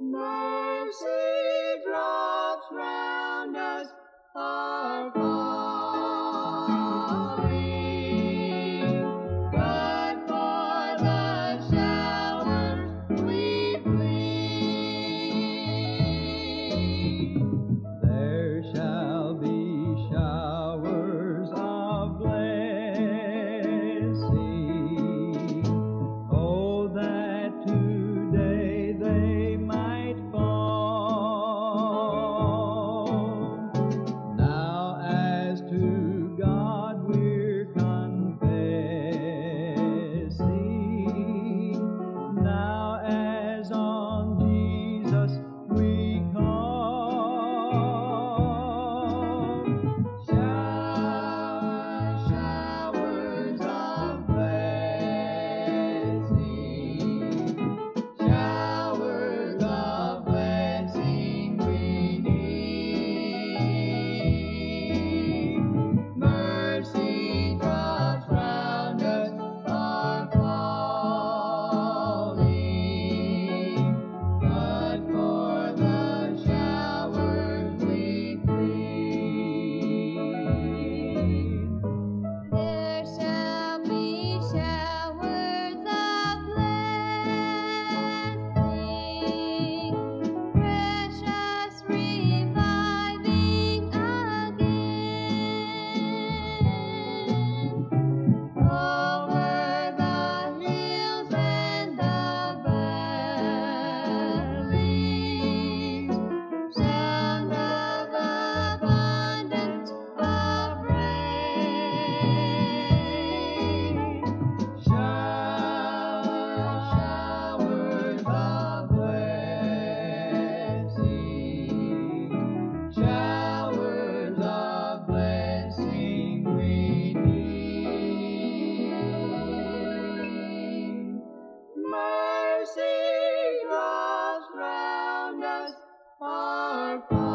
Mercy our Father.